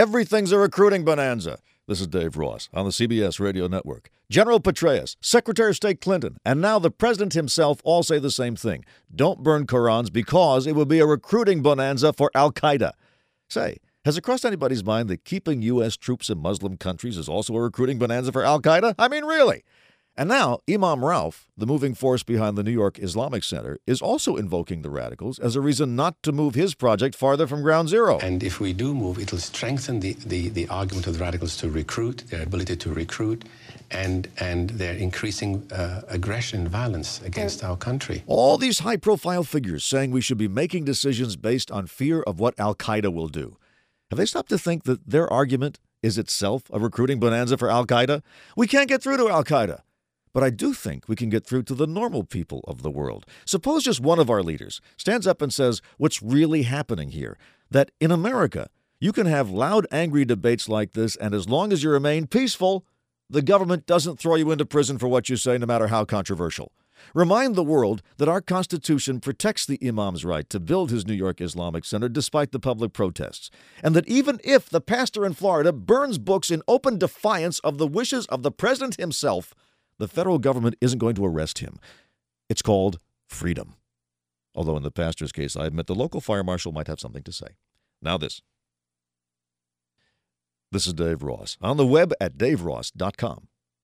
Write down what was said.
Everything's a recruiting bonanza. This is Dave Ross on the CBS Radio Network. General Petraeus, Secretary of State Clinton, and now the President himself all say the same thing. Don't burn Korans because it would be a recruiting bonanza for Al Qaeda. Say, has it crossed anybody's mind that keeping U.S. troops in Muslim countries is also a recruiting bonanza for Al Qaeda? I mean, really? And now, Imam Rauf, the moving force behind the New York Islamic Center, is also invoking the radicals as a reason not to move his project farther from ground zero. And if we do move, it'll strengthen the, the, the argument of the radicals to recruit, their ability to recruit, and, and their increasing uh, aggression and violence against our country. All these high profile figures saying we should be making decisions based on fear of what Al Qaeda will do. Have they stopped to think that their argument is itself a recruiting bonanza for Al Qaeda? We can't get through to Al Qaeda. But I do think we can get through to the normal people of the world. Suppose just one of our leaders stands up and says what's really happening here that in America, you can have loud, angry debates like this, and as long as you remain peaceful, the government doesn't throw you into prison for what you say, no matter how controversial. Remind the world that our Constitution protects the Imam's right to build his New York Islamic Center despite the public protests, and that even if the pastor in Florida burns books in open defiance of the wishes of the president himself, the federal government isn't going to arrest him. It's called freedom. Although, in the pastor's case, I admit the local fire marshal might have something to say. Now, this. This is Dave Ross on the web at daveross.com.